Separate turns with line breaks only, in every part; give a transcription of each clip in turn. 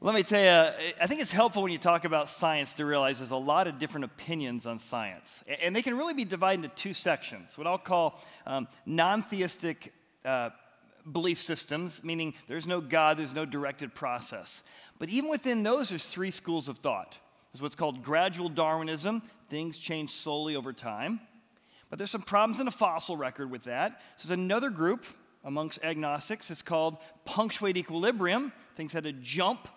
Let me tell you, I think it's helpful when you talk about science to realize there's a lot of different opinions on science. And they can really be divided into two sections what I'll call um, non theistic uh, belief systems, meaning there's no God, there's no directed process. But even within those, there's three schools of thought. There's what's called gradual Darwinism, things change slowly over time. But there's some problems in the fossil record with that. So there's another group amongst agnostics. It's called punctuate equilibrium. Things had to jump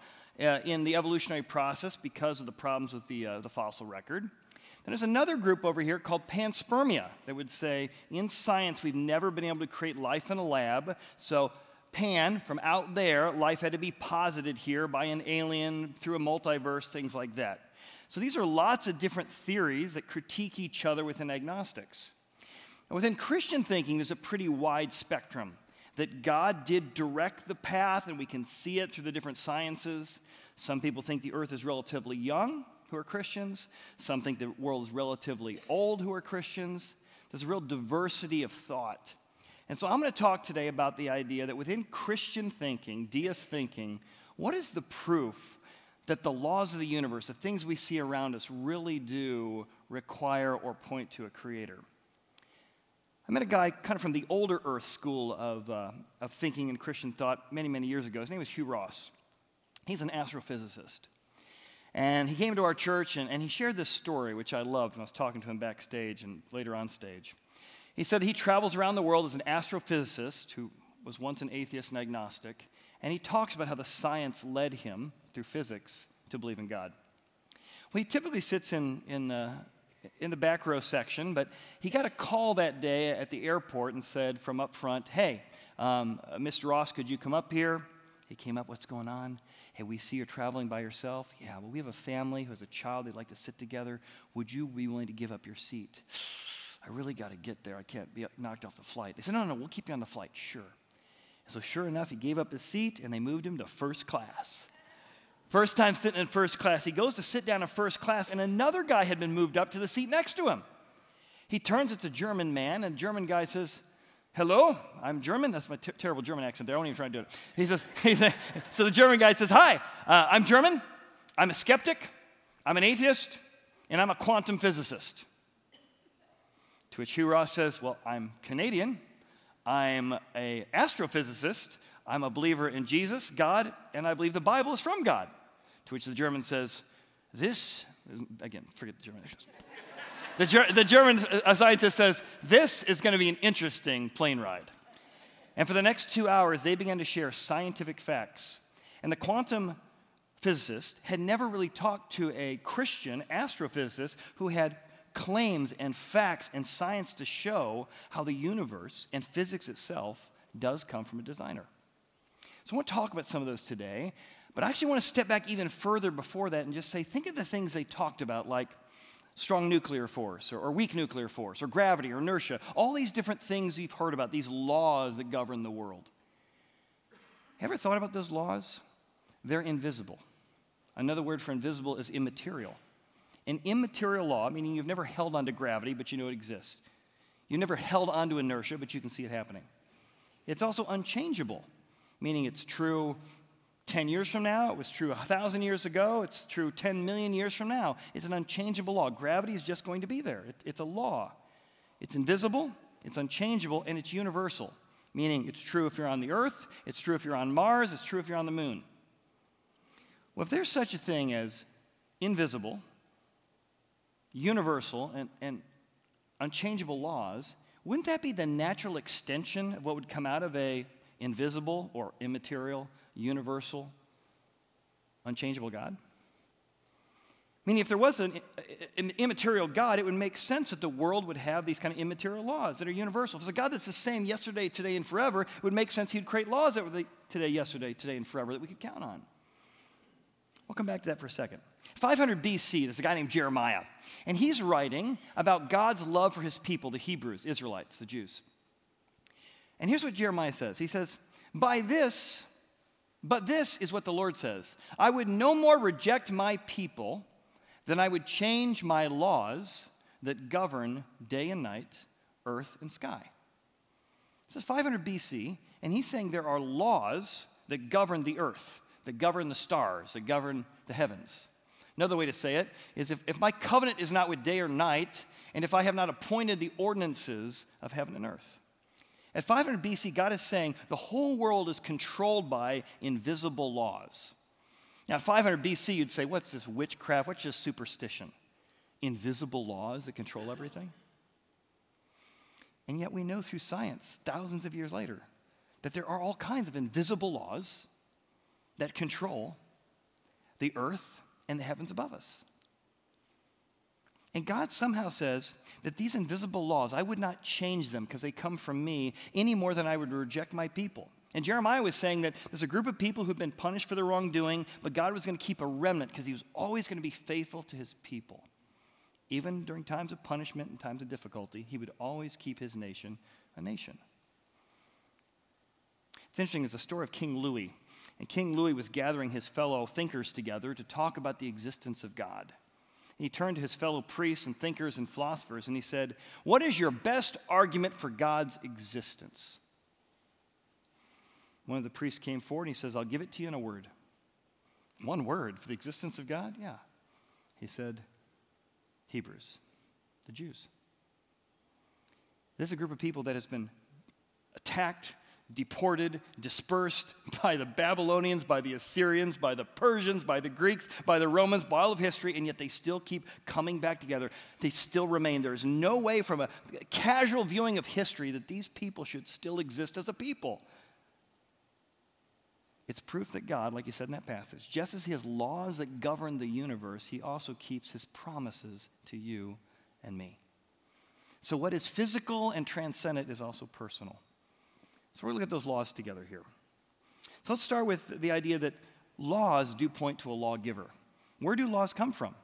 uh, in the evolutionary process because of the problems with the, uh, the fossil record. Then there's another group over here called panspermia that would say in science we've never been able to create life in a lab. So, pan, from out there, life had to be posited here by an alien through a multiverse, things like that. So, these are lots of different theories that critique each other within agnostics. And within Christian thinking, there's a pretty wide spectrum that God did direct the path, and we can see it through the different sciences. Some people think the earth is relatively young, who are Christians. Some think the world is relatively old, who are Christians. There's a real diversity of thought. And so I'm going to talk today about the idea that within Christian thinking, deist thinking, what is the proof that the laws of the universe, the things we see around us, really do require or point to a creator? I met a guy kind of from the older earth school of, uh, of thinking and Christian thought many, many years ago. His name was Hugh Ross. He's an astrophysicist. And he came to our church and, and he shared this story, which I loved when I was talking to him backstage and later on stage. He said he travels around the world as an astrophysicist who was once an atheist and agnostic, and he talks about how the science led him through physics to believe in God. Well, he typically sits in, in, uh, in the back row section, but he got a call that day at the airport and said from up front, Hey, um, uh, Mr. Ross, could you come up here? He came up, What's going on? Hey, we see you're traveling by yourself. Yeah, well, we have a family who has a child. They'd like to sit together. Would you be willing to give up your seat? I really got to get there. I can't be knocked off the flight. They said, No, no, we'll keep you on the flight. Sure. And so, sure enough, he gave up his seat and they moved him to first class. First time sitting in first class, he goes to sit down in first class, and another guy had been moved up to the seat next to him. He turns, it's a German man, and German guy says, Hello, I'm German. That's my t- terrible German accent there. I won't even try to do it. He says, he says So the German guy says, Hi, uh, I'm German. I'm a skeptic. I'm an atheist. And I'm a quantum physicist. To which Hugh Ross says, Well, I'm Canadian. I'm a astrophysicist. I'm a believer in Jesus, God, and I believe the Bible is from God. To which the German says, This, again, forget the German. The, Ger- the German uh, scientist says, This is going to be an interesting plane ride. And for the next two hours, they began to share scientific facts. And the quantum physicist had never really talked to a Christian astrophysicist who had claims and facts and science to show how the universe and physics itself does come from a designer. So I want to talk about some of those today, but I actually want to step back even further before that and just say, think of the things they talked about, like strong nuclear force or, or, weak nuclear force or gravity or inertia, all these different things you've heard about, these laws that govern the world. Have you ever thought about those laws? They're invisible. Another word for invisible is immaterial. An immaterial law, meaning you've never held onto gravity, but you know it exists. You've never held onto inertia, but you can see it happening. It's also unchangeable, meaning it's true 10 years from now, it was true 1,000 years ago, it's true 10 million years from now. It's an unchangeable law. Gravity is just going to be there, it, it's a law. It's invisible, it's unchangeable, and it's universal, meaning it's true if you're on the earth, it's true if you're on Mars, it's true if you're on the moon. Well, if there's such a thing as invisible, universal, and, and unchangeable laws, wouldn't that be the natural extension of what would come out of a invisible or immaterial, universal, unchangeable God? Meaning, if there was an, immaterial God, it would make sense that the world would have these kind of immaterial laws that are universal. If it's a God that's the same yesterday, today, and forever, it would make sense He'd create laws that were today, yesterday, today, and forever that we could count on. We'll come back to that for a second. 500 BC, there's a guy named Jeremiah, and he's writing about God's love for his people, the Hebrews, Israelites, the Jews. And here's what Jeremiah says He says, By this, but this is what the Lord says I would no more reject my people than I would change my laws that govern day and night, earth and sky. This is 500 BC, and he's saying there are laws that govern the earth, that govern the stars, that govern the heavens. Another way to say it is if, if my covenant is not with day or night, and if I have not appointed the ordinances of heaven and earth. At 500 BC, God is saying the whole world is controlled by invisible laws. Now, at 500 BC, you'd say, what's this witchcraft? What's this superstition? Invisible laws that control everything? And yet, we know through science, thousands of years later, that there are all kinds of invisible laws that control the earth and the heavens above us. And God somehow says that these invisible laws, I would not change them because they come from me any more than I would reject my people. And Jeremiah was saying that there's a group of people who've been punished for their wrongdoing, but God was going to keep a remnant because he was always going to be faithful to his people. Even during times of punishment and times of difficulty, he would always keep his nation a nation. It's interesting, it's the story of King Louis. And King Louis was gathering his fellow thinkers together to talk about the existence of God. He turned to his fellow priests and thinkers and philosophers and he said, What is your best argument for God's existence? One of the priests came forward and he says, I'll give it to you in a word. One word for the existence of God? Yeah. He said, Hebrews, the Jews. This is a group of people that has been attacked deported, dispersed by the Babylonians, by the Assyrians, by the Persians, by the Greeks, by the Romans, by all of history, and yet they still keep coming back together. They still remain. There is no way from a casual viewing of history that these people should still exist as a people. It's proof that God, like you said in that passage, just as He has laws that govern the universe, He also keeps His promises to you and me. So, what is physical and transcendent is also personal. So we're going to look at those laws together here. So let's start with the idea that laws do point to a lawgiver. Where do laws come from?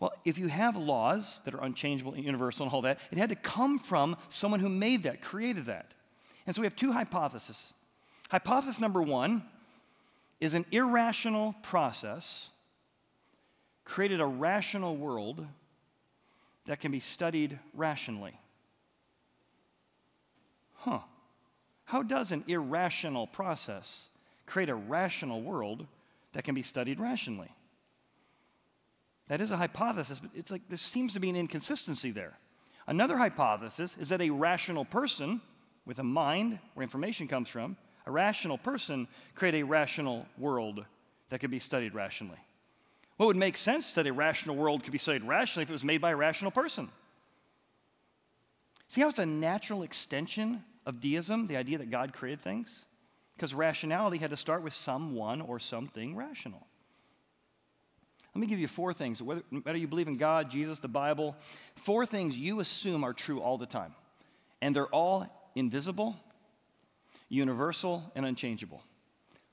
Well, if you have laws that are unchangeable and universal and all that, it had to come from someone who made that, created that. And so we have two hypotheses. Hypothesis number one is an irrational process created a rational world that can be studied rationally. Huh. How does an irrational process create a rational world that can be studied rationally? That is a hypothesis, but it's like there seems to be an inconsistency there. Another hypothesis is that a rational person with a mind where information comes from, a rational person create a rational world that could be studied rationally. What would make sense that a rational world could be studied rationally if it was made by a rational person? See how it's a natural extension of deism, the idea that God created things? Because rationality had to start with someone or something rational. Let me give you four things, whether, whether you believe in God, Jesus, the Bible, four things you assume are true all the time. And they're all invisible, universal, and unchangeable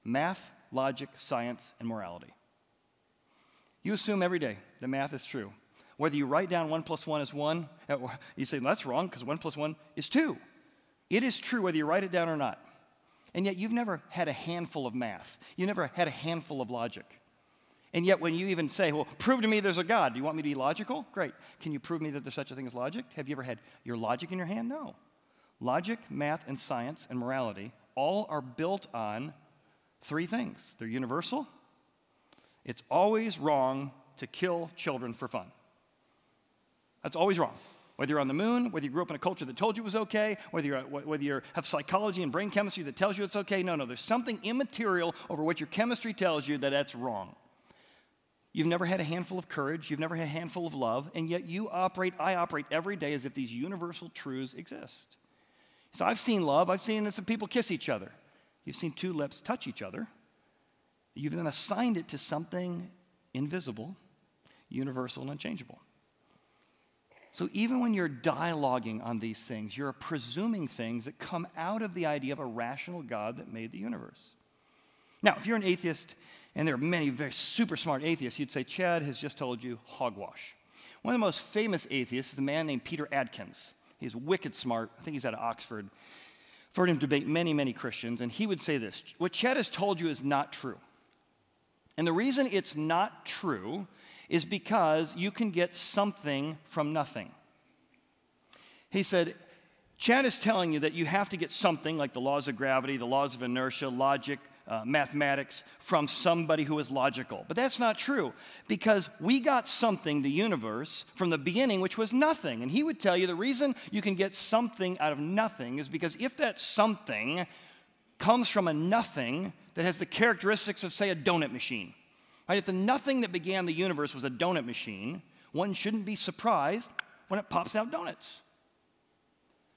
math, logic, science, and morality. You assume every day that math is true. Whether you write down 1 plus 1 is 1, you say, that's wrong because 1 plus 1 is 2. It is true whether you write it down or not. And yet you've never had a handful of math. You never had a handful of logic. And yet when you even say, well, prove to me there's a God, do you want me to be logical? Great. Can you prove me that there's such a thing as logic? Have you ever had your logic in your hand? No. Logic, math, and science and morality all are built on three things. They're universal. It's always wrong to kill children for fun. That's always wrong. Whether you're on the moon, whether you grew up in a culture that told you it was okay, whether, you whether you have psychology and brain chemistry that tells you it's okay. No, no, there's something immaterial over what your chemistry tells you that that's wrong. You've never had a handful of courage, you've never had a handful of love, and yet you operate, I operate every day as if these universal truths exist. So I've seen love, I've seen some people kiss each other. You've seen two lips touch each other. You've then assigned it to something invisible, universal, and unchangeable. So even when you're dialoguing on these things, you're presuming things that come out of the idea of a rational God that made the universe. Now, if you're an atheist, and there are many very super smart atheists, you'd say Chad has just told you hogwash. One of the most famous atheists is a man named Peter Atkins. He's wicked smart. I think he's out of Oxford. I've heard him debate many, many Christians, and he would say this What Chad has told you is not true. And the reason it's not true is because you can get something from nothing. He said, Chad is telling you that you have to get something like the laws of gravity, the laws of inertia, logic, uh, mathematics from somebody who is logical. But that's not true because we got something, the universe, from the beginning, which was nothing. And he would tell you the reason you can get something out of nothing is because if that something comes from a nothing that has the characteristics of, say, a donut machine, right? If the nothing that began the universe was a donut machine, one shouldn't be surprised when it pops out donuts.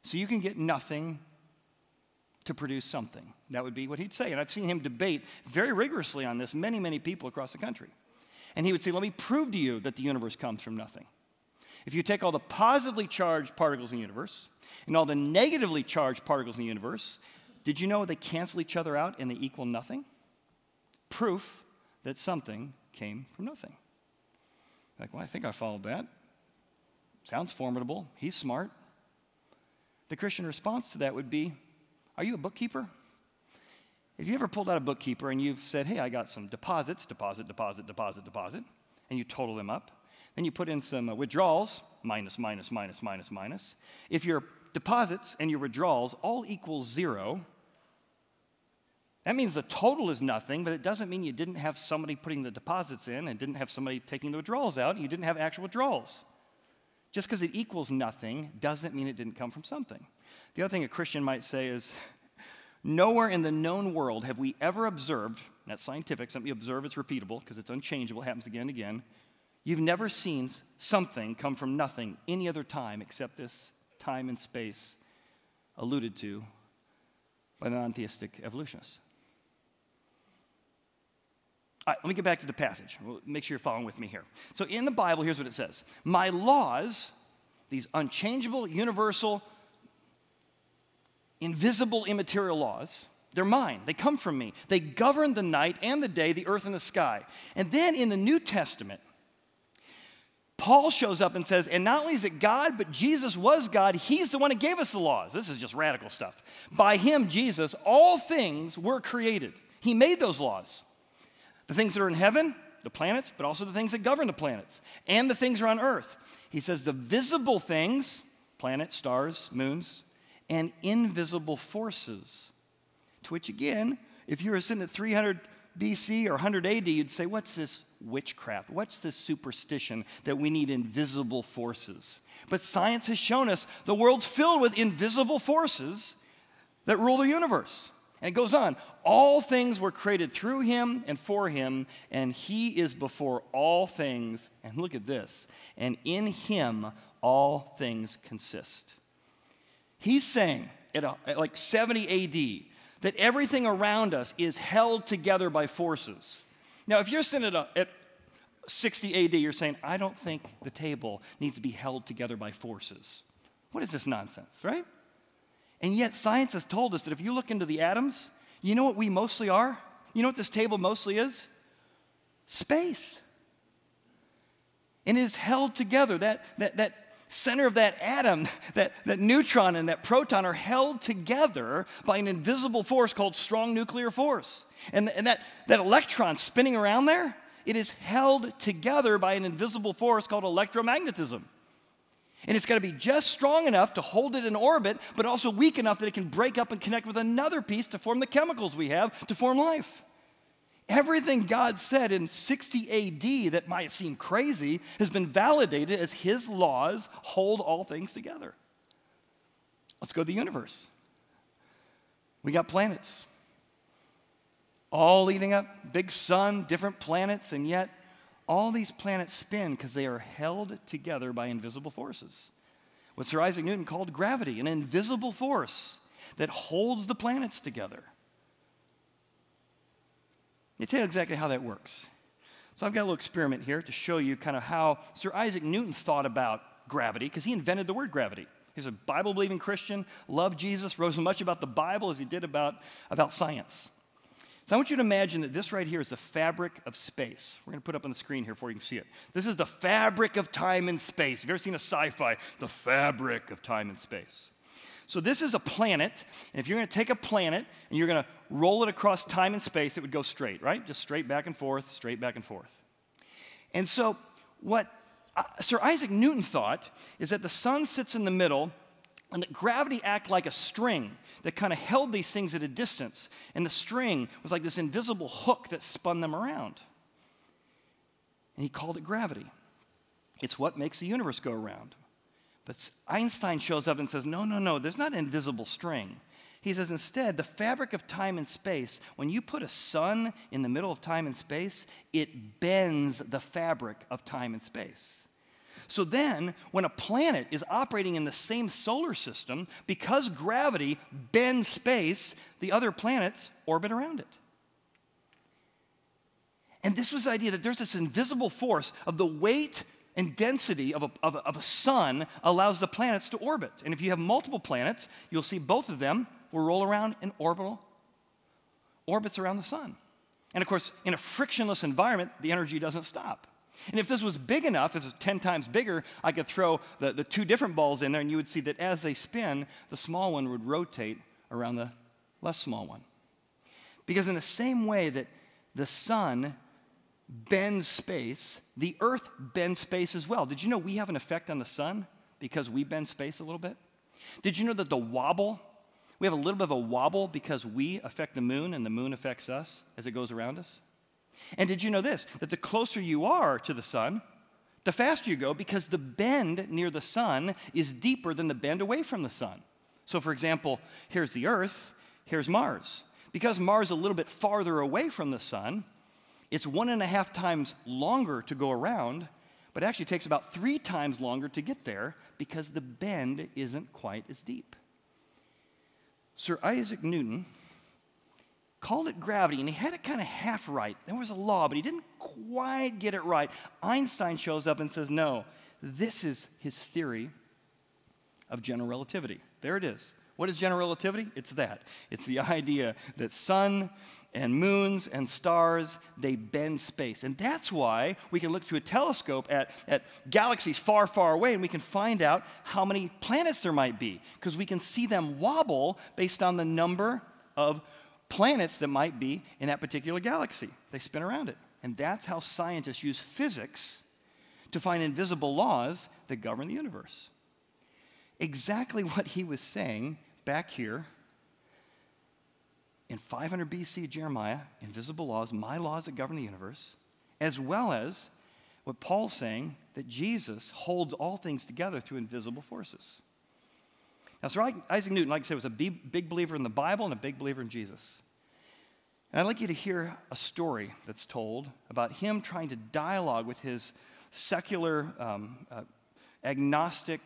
So you can get nothing to produce something. That would be what he'd say. And I've seen him debate very rigorously on this, many, many people across the country. And he would say, Let me prove to you that the universe comes from nothing. If you take all the positively charged particles in the universe and all the negatively charged particles in the universe, did you know they cancel each other out and they equal nothing? Proof that something came from nothing. Like, well, I think I followed that. Sounds formidable. He's smart. The Christian response to that would be Are you a bookkeeper? If you ever pulled out a bookkeeper and you've said, Hey, I got some deposits, deposit, deposit, deposit, deposit, and you total them up, then you put in some uh, withdrawals, minus, minus, minus, minus, minus. If your deposits and your withdrawals all equal zero, that means the total is nothing, but it doesn't mean you didn't have somebody putting the deposits in and didn't have somebody taking the withdrawals out, and you didn't have actual withdrawals. Just because it equals nothing doesn't mean it didn't come from something. The other thing a Christian might say is nowhere in the known world have we ever observed, that's scientific, something you observe, it's repeatable because it's unchangeable, happens again and again. You've never seen something come from nothing any other time except this time and space alluded to by the non theistic evolutionists. All right, let me get back to the passage. We'll make sure you're following with me here. So, in the Bible, here's what it says My laws, these unchangeable, universal, invisible, immaterial laws, they're mine. They come from me. They govern the night and the day, the earth and the sky. And then in the New Testament, Paul shows up and says, and not only is it God, but Jesus was God. He's the one that gave us the laws. This is just radical stuff. By him, Jesus, all things were created. He made those laws. The things that are in heaven, the planets, but also the things that govern the planets, and the things that are on earth. He says the visible things, planets, stars, moons, and invisible forces. To which, again, if you were sitting at 300 BC or 100 AD, you'd say, What's this witchcraft? What's this superstition that we need invisible forces? But science has shown us the world's filled with invisible forces that rule the universe. And it goes on all things were created through him and for him, and he is before all things. And look at this and in him all things consist. He's saying at, a, at like 70 AD that everything around us is held together by forces. Now, if you're sitting at, a, at 60 AD, you're saying, I don't think the table needs to be held together by forces. What is this nonsense, right? And yet, science has told us that if you look into the atoms, you know what we mostly are? You know what this table mostly is? Space. And it is held together. That, that, that center of that atom, that, that neutron and that proton are held together by an invisible force called strong nuclear force. And, and that, that electron spinning around there, it is held together by an invisible force called electromagnetism. And it's got to be just strong enough to hold it in orbit, but also weak enough that it can break up and connect with another piece to form the chemicals we have to form life. Everything God said in 60 AD that might seem crazy has been validated as His laws hold all things together. Let's go to the universe. We got planets, all leading up, big sun, different planets, and yet all these planets spin because they are held together by invisible forces. What Sir Isaac Newton called gravity, an invisible force that holds the planets together. Me tell you exactly how that works. So I've got a little experiment here to show you kind of how Sir Isaac Newton thought about gravity, because he invented the word gravity. He's a Bible believing Christian, loved Jesus, wrote as much about the Bible as he did about, about science. So I want you to imagine that this right here is the fabric of space. We're going to put up on the screen here before you can see it. This is the fabric of time and space. Have you ever seen a sci fi? The fabric of time and space. So this is a planet, and if you're going to take a planet and you're going to roll it across time and space, it would go straight, right? Just straight back and forth, straight back and forth. And so what uh, Sir Isaac Newton thought is that the sun sits in the middle and that gravity acted like a string that kind of held these things at a distance. And the string was like this invisible hook that spun them around. And he called it gravity. It's what makes the universe go around. But Einstein shows up and says, no, no, no, there's not an invisible string. He says, instead, the fabric of time and space, when you put a sun in the middle of time and space, it bends the fabric of time and space. So then, when a planet is operating in the same solar system, because gravity bends space, the other planets orbit around it. And this was the idea that there's this invisible force of the weight and density of a, of, a, of a sun allows the planets to orbit. And if you have multiple planets, you'll see both of them will roll around in orbital orbits around the sun. And of course, in a frictionless environment, the energy doesn't stop. And if this was big enough, if it was 10 times bigger, I could throw the, the two different balls in there, and you would see that as they spin, the small one would rotate around the less small one. Because, in the same way that the sun bends space, the earth bends space as well. Did you know we have an effect on the sun because we bend space a little bit? Did you know that the wobble, we have a little bit of a wobble because we affect the moon and the moon affects us as it goes around us? And did you know this? That the closer you are to the sun, the faster you go because the bend near the sun is deeper than the bend away from the sun. So, for example, here's the Earth, here's Mars. Because Mars is a little bit farther away from the sun, it's one and a half times longer to go around, but it actually takes about three times longer to get there because the bend isn't quite as deep. Sir Isaac Newton called it gravity, and he had it kind of half right. There was a law, but he didn't quite get it right. Einstein shows up and says, No, this is his theory of general relativity. There it is. What is general relativity? It's that. It's the idea that sun and moons and stars, they bend space. And that's why we can look through a telescope at, at galaxies far, far away and we can find out how many planets there might be, because we can see them wobble based on the number of planets that might be in that particular galaxy. They spin around it. And that's how scientists use physics to find invisible laws that govern the universe. Exactly what he was saying back here in 500 BC, Jeremiah, invisible laws, my laws that govern the universe, as well as what Paul's saying that Jesus holds all things together through invisible forces. Now, Sir Isaac Newton, like I said, was a big believer in the Bible and a big believer in Jesus. And I'd like you to hear a story that's told about him trying to dialogue with his secular, um, uh, agnostic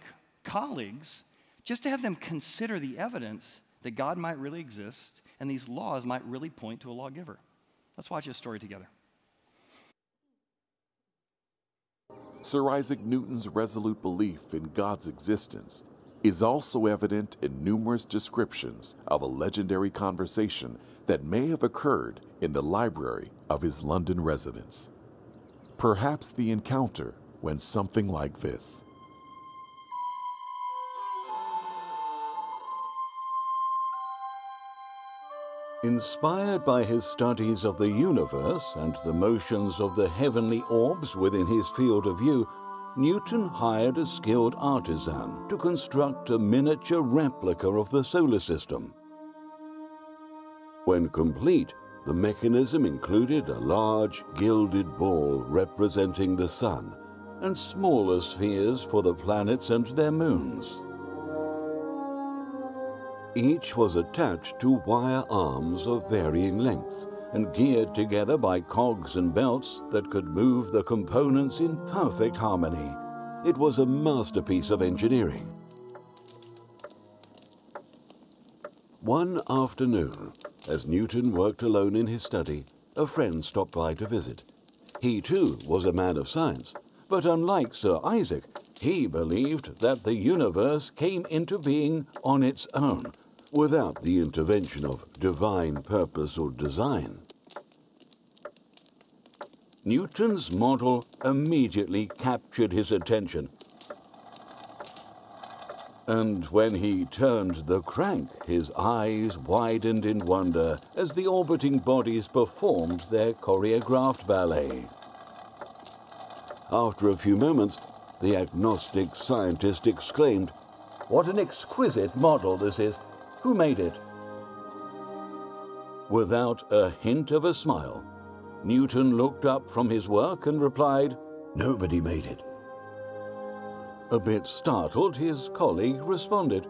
colleagues, just to have them consider the evidence that God might really exist and these laws might really point to a lawgiver. Let's watch this story together.
Sir Isaac Newton's resolute belief in God's existence is also evident in numerous descriptions of a legendary conversation that may have occurred in the library of his London residence. Perhaps the encounter went something like this.
Inspired by his studies of the universe and the motions of the heavenly orbs within his field of view, Newton hired a skilled artisan to construct a miniature replica of the solar system. When complete, the mechanism included a large gilded ball representing the Sun and smaller spheres for the planets and their moons. Each was attached to wire arms of varying lengths and geared together by cogs and belts that could move the components in perfect harmony. It was a masterpiece of engineering. One afternoon, as Newton worked alone in his study, a friend stopped by to visit. He too was a man of science, but unlike Sir Isaac, he believed that the universe came into being on its own, without the intervention of divine purpose or design. Newton's model immediately captured his attention. And when he turned the crank, his eyes widened in wonder as the orbiting bodies performed their choreographed ballet. After a few moments, the agnostic scientist exclaimed, What an exquisite model this is. Who made it? Without a hint of a smile, Newton looked up from his work and replied, Nobody made it. A bit startled, his colleague responded,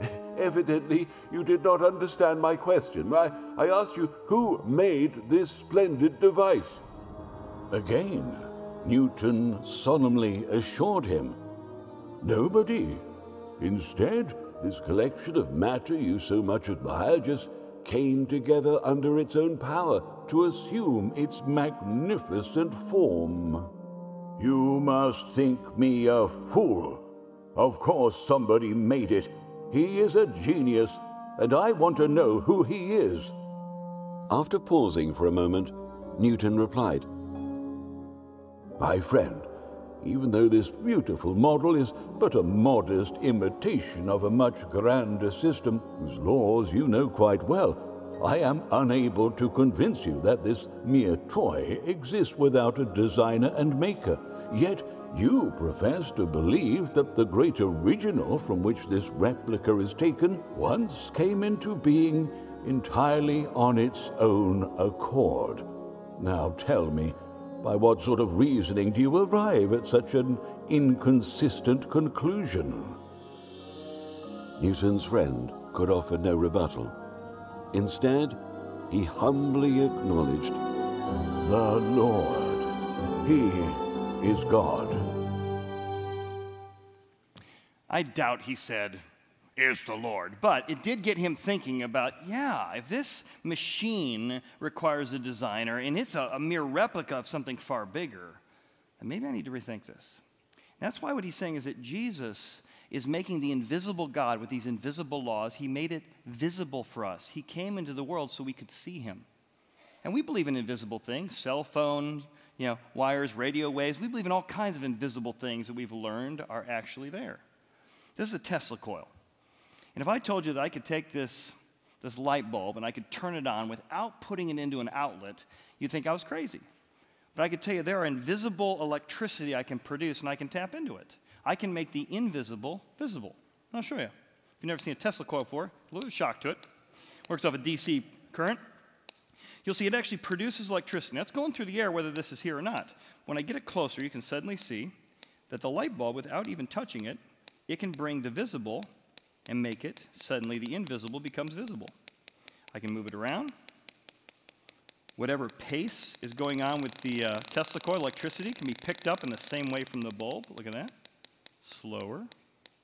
Evidently, you did not understand my question. I, I asked you who made this splendid device.
Again, Newton solemnly assured him, Nobody. Instead, this collection of matter you so much admire just came together under its own power to assume its magnificent form. You must think me a fool. Of course, somebody made it. He is a genius, and I want to know who he is. After pausing for a moment, Newton replied, My friend, even though this beautiful model is but a modest imitation of a much grander system whose laws you know quite well, I am unable to convince you that this mere toy exists without a designer and maker. Yet you profess to believe that the great original from which this replica is taken once came into being entirely on its own accord. Now tell me, by what sort of reasoning do you arrive at such an inconsistent conclusion? Newton's friend could offer no rebuttal. Instead, he humbly acknowledged, The Lord, He is God.
I doubt he said, is the Lord. But it did get him thinking about yeah, if this machine requires a designer and it's a, a mere replica of something far bigger, then maybe I need to rethink this. That's why what he's saying is that Jesus is making the invisible God with these invisible laws, he made it visible for us. He came into the world so we could see him. And we believe in invisible things cell phones, you know, wires, radio waves. We believe in all kinds of invisible things that we've learned are actually there. This is a Tesla coil. And if I told you that I could take this, this light bulb and I could turn it on without putting it into an outlet, you'd think I was crazy. But I could tell you there are invisible electricity I can produce and I can tap into it. I can make the invisible visible. I'll show you. If you've never seen a Tesla coil before, a little shock to it. Works off a DC current. You'll see it actually produces electricity. That's going through the air whether this is here or not. When I get it closer, you can suddenly see that the light bulb, without even touching it, it can bring the visible and make it, suddenly the invisible becomes visible. I can move it around. Whatever pace is going on with the uh, Tesla coil, electricity can be picked up in the same way from the bulb. Look at that. Slower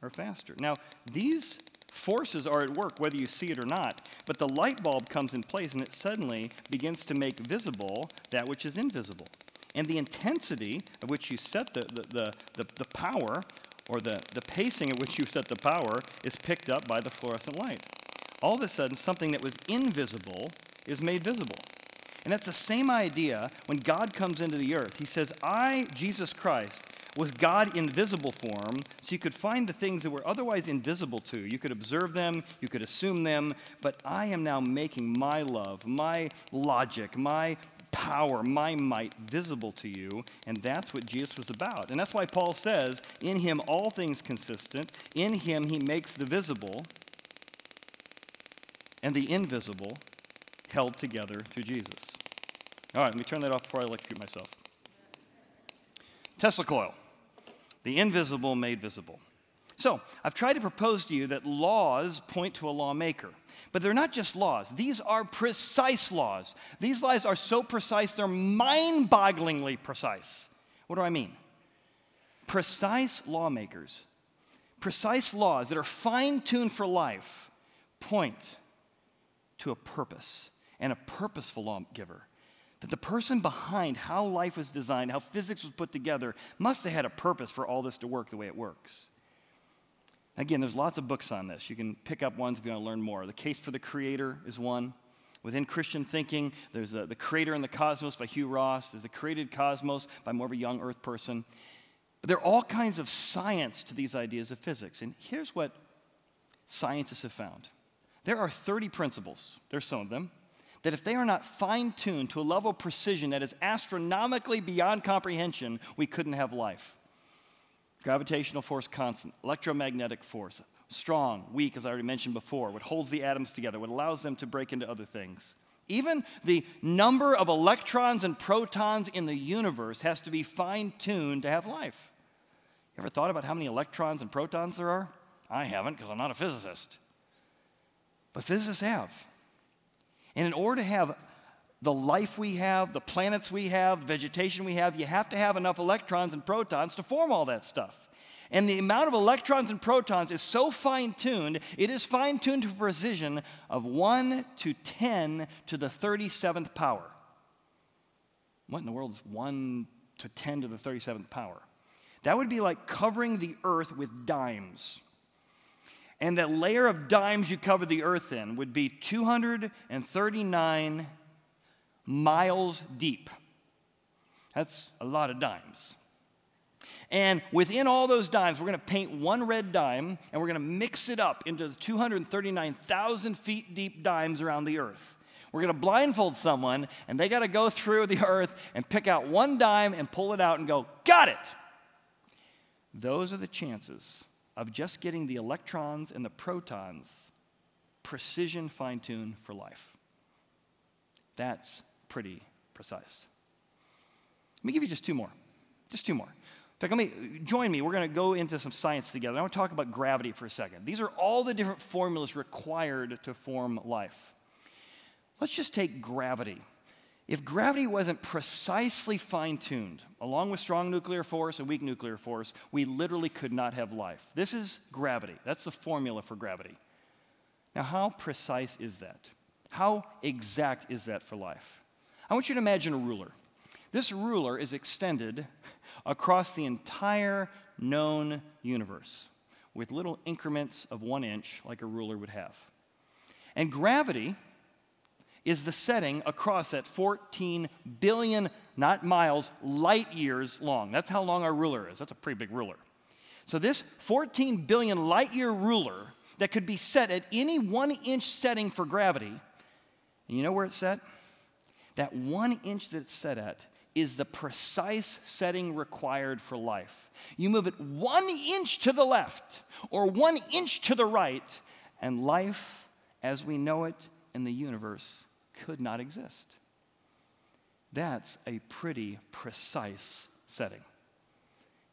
or faster. Now, these forces are at work whether you see it or not, but the light bulb comes in place and it suddenly begins to make visible that which is invisible. And the intensity of which you set the, the, the, the, the power or the, the pacing at which you set the power is picked up by the fluorescent light. All of a sudden, something that was invisible is made visible. And that's the same idea when God comes into the earth. He says, I, Jesus Christ, was God in visible form, so you could find the things that were otherwise invisible to. You You could observe them, you could assume them, but I am now making my love, my logic, my power, my might visible to you. And that's what Jesus was about. And that's why Paul says, In him all things consistent, in him he makes the visible and the invisible held together through Jesus. All right, let me turn that off before I electrocute myself. Tesla coil, the invisible made visible. So, I've tried to propose to you that laws point to a lawmaker. But they're not just laws, these are precise laws. These laws are so precise, they're mind bogglingly precise. What do I mean? Precise lawmakers, precise laws that are fine tuned for life, point to a purpose and a purposeful lawgiver. That the person behind how life was designed, how physics was put together, must have had a purpose for all this to work the way it works. Again, there's lots of books on this. You can pick up ones if you want to learn more. The Case for the Creator is one. Within Christian thinking, there's the, the Creator and the Cosmos by Hugh Ross. There's the Created Cosmos by more of a young Earth person. But there are all kinds of science to these ideas of physics. And here's what scientists have found there are 30 principles, there's some of them, that if they are not fine tuned to a level of precision that is astronomically beyond comprehension, we couldn't have life gravitational force constant, electromagnetic force, strong, weak, as I already mentioned before, what holds the atoms together, what allows them to break into other things. Even the number of electrons and protons in the universe has to be fine tuned to have life. You ever thought about how many electrons and protons there are? I haven't because I'm not a physicist. But physicists have. And in order to have the life we have, the planets we have, vegetation we have, you have to have enough electrons and protons to form all that stuff. And the amount of electrons and protons is so fine tuned, it is fine tuned to precision of 1 to 10 to the 37th power. What in the world is 1 to 10 to the 37th power? That would be like covering the earth with dimes. And that layer of dimes you cover the earth in would be 239 miles deep. That's a lot of dimes. And within all those dimes, we're going to paint one red dime and we're going to mix it up into the 239,000 feet deep dimes around the earth. We're going to blindfold someone and they got to go through the earth and pick out one dime and pull it out and go, Got it! Those are the chances of just getting the electrons and the protons precision fine tuned for life. That's pretty precise. Let me give you just two more. Just two more. In fact, let me join me. We're going to go into some science together. I want to talk about gravity for a second. These are all the different formulas required to form life. Let's just take gravity. If gravity wasn't precisely fine tuned, along with strong nuclear force and weak nuclear force, we literally could not have life. This is gravity. That's the formula for gravity. Now, how precise is that? How exact is that for life? I want you to imagine a ruler. This ruler is extended across the entire known universe with little increments of one inch, like a ruler would have. And gravity is the setting across that 14 billion, not miles, light years long. That's how long our ruler is. That's a pretty big ruler. So, this 14 billion light year ruler that could be set at any one inch setting for gravity, and you know where it's set? That one inch that it's set at is the precise setting required for life. You move it one inch to the left or one inch to the right, and life as we know it in the universe could not exist. That's a pretty precise setting.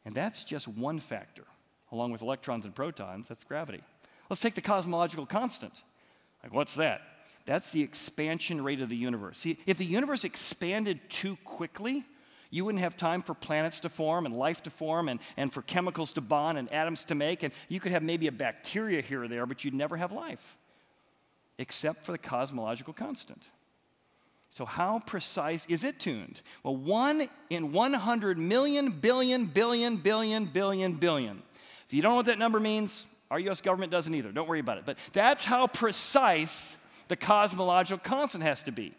And that's just one factor, along with electrons and protons, that's gravity. Let's take the cosmological constant. Like, what's that? That's the expansion rate of the universe. See, if the universe expanded too quickly, you wouldn't have time for planets to form and life to form and, and for chemicals to bond and atoms to make. And you could have maybe a bacteria here or there, but you'd never have life, except for the cosmological constant. So, how precise is it tuned? Well, one in 100 million, billion, billion, billion, billion, billion. If you don't know what that number means, our US government doesn't either. Don't worry about it. But that's how precise the cosmological constant has to be.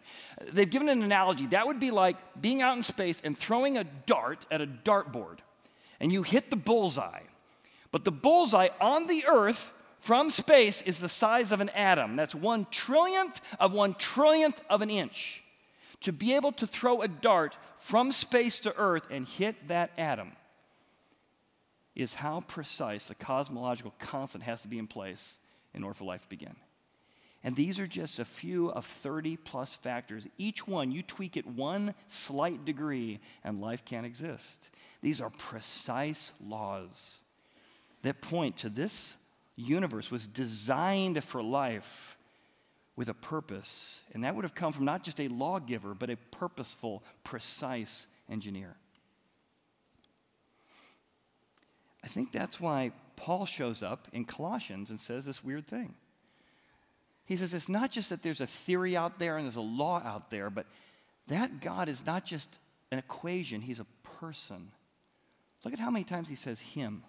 They've given an analogy. That would be like being out in space and throwing a dart at a dartboard, and you hit the bullseye. But the bullseye on the Earth from space is the size of an atom. That's one trillionth of one trillionth of an inch. To be able to throw a dart from space to Earth and hit that atom is how precise the cosmological constant has to be in place in order for life to begin. And these are just a few of 30 plus factors. Each one, you tweak it one slight degree, and life can't exist. These are precise laws that point to this universe was designed for life with a purpose. And that would have come from not just a lawgiver, but a purposeful, precise engineer. I think that's why Paul shows up in Colossians and says this weird thing. He says it's not just that there's a theory out there and there's a law out there, but that God is not just an equation, He's a person. Look at how many times He says Him.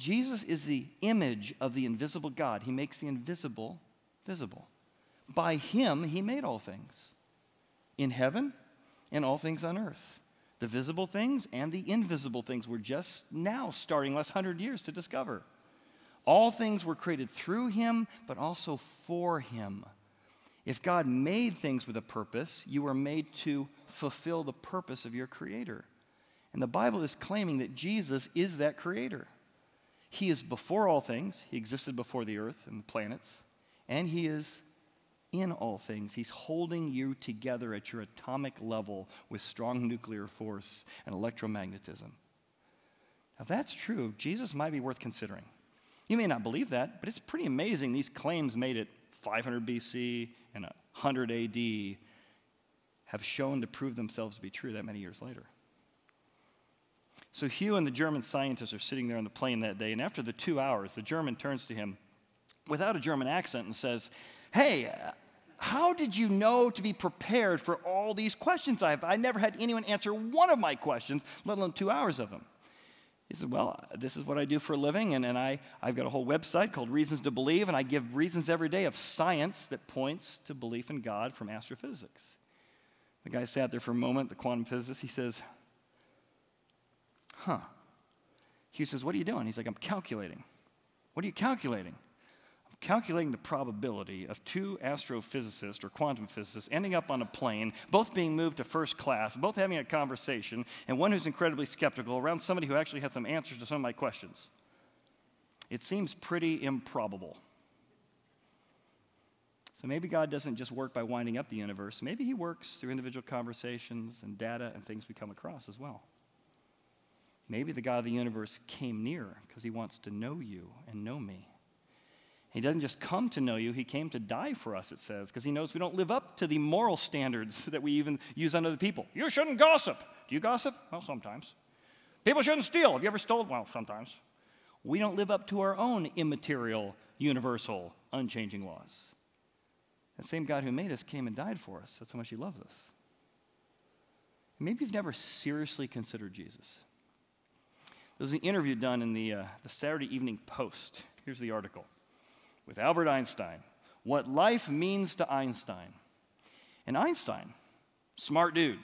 Jesus is the image of the invisible God. He makes the invisible visible. By Him, He made all things in heaven and all things on earth. The visible things and the invisible things we're just now starting last hundred years to discover. All things were created through him, but also for him. If God made things with a purpose, you were made to fulfill the purpose of your Creator. And the Bible is claiming that Jesus is that Creator. He is before all things, He existed before the earth and the planets, and He is in all things. He's holding you together at your atomic level with strong nuclear force and electromagnetism. Now, if that's true, Jesus might be worth considering. You may not believe that, but it's pretty amazing these claims made at 500 BC and 100 AD have shown to prove themselves to be true that many years later. So Hugh and the German scientists are sitting there on the plane that day, and after the two hours, the German turns to him without a German accent and says, Hey, how did you know to be prepared for all these questions I have? I never had anyone answer one of my questions, let alone two hours of them. He said, Well, this is what I do for a living, and, and I, I've got a whole website called Reasons to Believe, and I give reasons every day of science that points to belief in God from astrophysics. The guy sat there for a moment, the quantum physicist. He says, Huh. Hugh says, What are you doing? He's like, I'm calculating. What are you calculating? I'm calculating the probability of two astrophysicists or quantum physicists ending up on a plane, both being moved to first class, both having a conversation, and one who's incredibly skeptical around somebody who actually has some answers to some of my questions. It seems pretty improbable. So maybe God doesn't just work by winding up the universe. Maybe He works through individual conversations and data and things we come across as well. Maybe the God of the universe came near because he wants to know you and know me. He doesn't just come to know you, he came to die for us, it says, because he knows we don't live up to the moral standards that we even use on other people. You shouldn't gossip. Do you gossip? Well, sometimes. People shouldn't steal. Have you ever stolen? Well, sometimes. We don't live up to our own immaterial, universal, unchanging laws. The same God who made us came and died for us. That's how much he loves us. Maybe you've never seriously considered Jesus. There was an interview done in the, uh, the Saturday Evening Post. Here's the article with Albert Einstein What Life Means to Einstein. And Einstein, smart dude.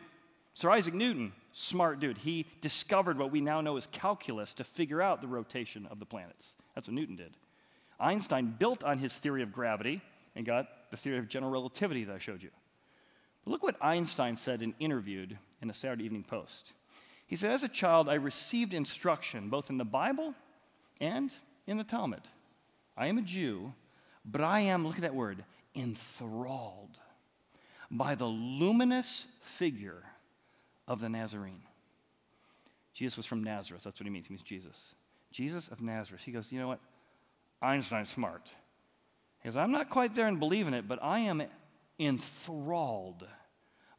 Sir Isaac Newton, smart dude. He discovered what we now know as calculus to figure out the rotation of the planets. That's what Newton did. Einstein built on his theory of gravity and got the theory of general relativity that I showed you. But look what Einstein said and interviewed in the Saturday Evening Post. He said, As a child, I received instruction both in the Bible and in the Talmud. I am a Jew, but I am, look at that word, enthralled by the luminous figure of the Nazarene. Jesus was from Nazareth. That's what he means. He means Jesus. Jesus of Nazareth. He goes, You know what? Einstein's smart. He goes, I'm not quite there in believing it, but I am enthralled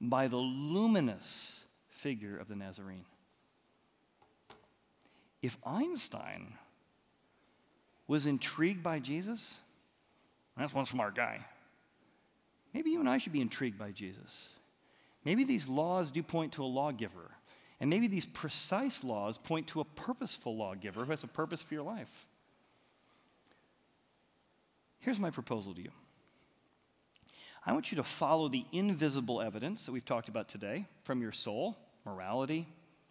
by the luminous figure of the Nazarene. If Einstein was intrigued by Jesus, that's one smart guy. Maybe you and I should be intrigued by Jesus. Maybe these laws do point to a lawgiver. And maybe these precise laws point to a purposeful lawgiver who has a purpose for your life. Here's my proposal to you I want you to follow the invisible evidence that we've talked about today from your soul, morality,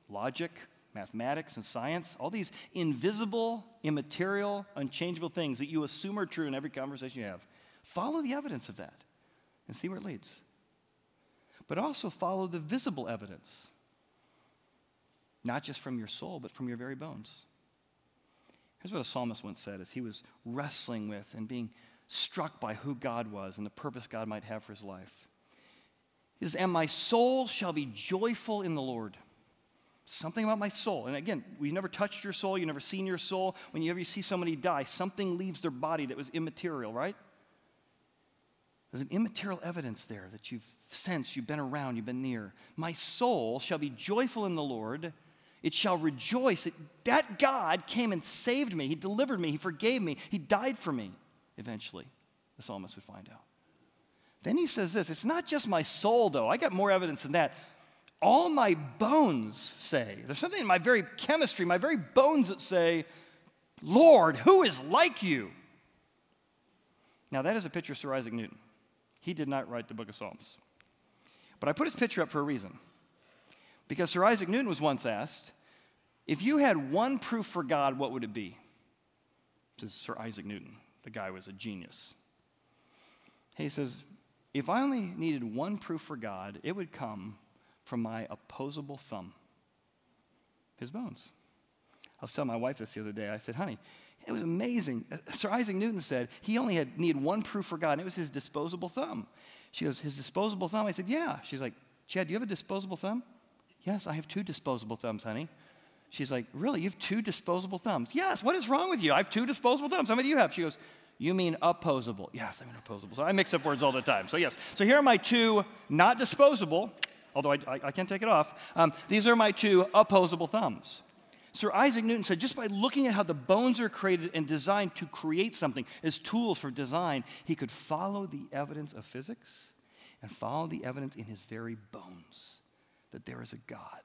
logic, mathematics and science, all these invisible, immaterial, unchangeable things that you assume are true in every conversation you have. Follow the evidence of that and see where it leads. But also follow the visible evidence, not just from your soul, but from your very bones. Here's what a psalmist once said as he was wrestling with and being struck by who God was and the purpose God might have for his life. He says, And my soul shall be joyful in the Lord something about my soul. And again, we've never touched your soul, you've never seen your soul. Whenever you ever see somebody die, something leaves their body that was immaterial, right? There's an immaterial evidence there that you've sensed, you've been around, you've been near. My soul shall be joyful in the Lord. It shall rejoice. that that God came and saved me. He delivered me. He forgave me. He died for me, eventually, the psalmist would find out. Then he says this it's not just my soul, though. I got more evidence than that all my bones say. There's something in my very chemistry, my very bones that say, Lord, who is like you? Now, that is a picture of Sir Isaac Newton. He did not write the book of Psalms. But I put his picture up for a reason. Because Sir Isaac Newton was once asked, if you had one proof for God, what would it be? This is Sir Isaac Newton. The guy was a genius. He says, if I only needed one proof for God, it would come from my opposable thumb, his bones. I was telling my wife this the other day. I said, honey, It was amazing. Uh, Sir Isaac Newton said he only had needed one proof for God, and it was his disposable thumb. She goes, His disposable thumb? I said, Yeah. She's like, Chad, do you have a disposable thumb? Yes, I have two disposable thumbs, honey. She's like, Really? You have two disposable thumbs? Yes. What is wrong with you? I have two disposable thumbs. How many do you have? She goes, You mean opposable? Yes, I mean opposable. So I mix up words all the time. So, yes. So here are my two not disposable, although I, I, I can't take it off. Um, these are my two opposable thumbs. Sir Isaac Newton said just by looking at how the bones are created and designed to create something as tools for design, he could follow the evidence of physics and follow the evidence in his very bones that there is a God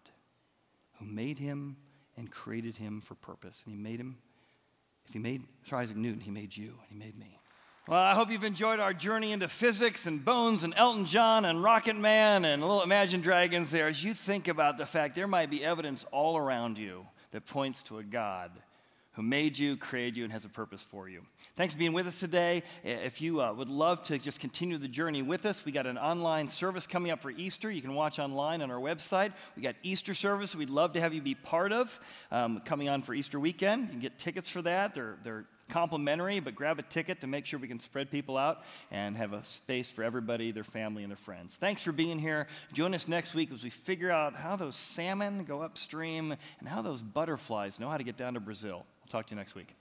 who made him and created him for purpose. And he made him, if he made Sir Isaac Newton, he made you and he made me. Well, I hope you've enjoyed our journey into physics and bones and Elton John and Rocket Man and little Imagine Dragons there as you think about the fact there might be evidence all around you that points to a God who made you, created you, and has a purpose for you. Thanks for being with us today. If you uh, would love to just continue the journey with us, we got an online service coming up for Easter. You can watch online on our website. We got Easter service we'd love to have you be part of um, coming on for Easter weekend. You can get tickets for that. They're, they're complimentary, but grab a ticket to make sure we can spread people out and have a space for everybody, their family, and their friends. Thanks for being here. Join us next week as we figure out how those salmon go upstream and how those butterflies know how to get down to Brazil. We'll talk to you next week.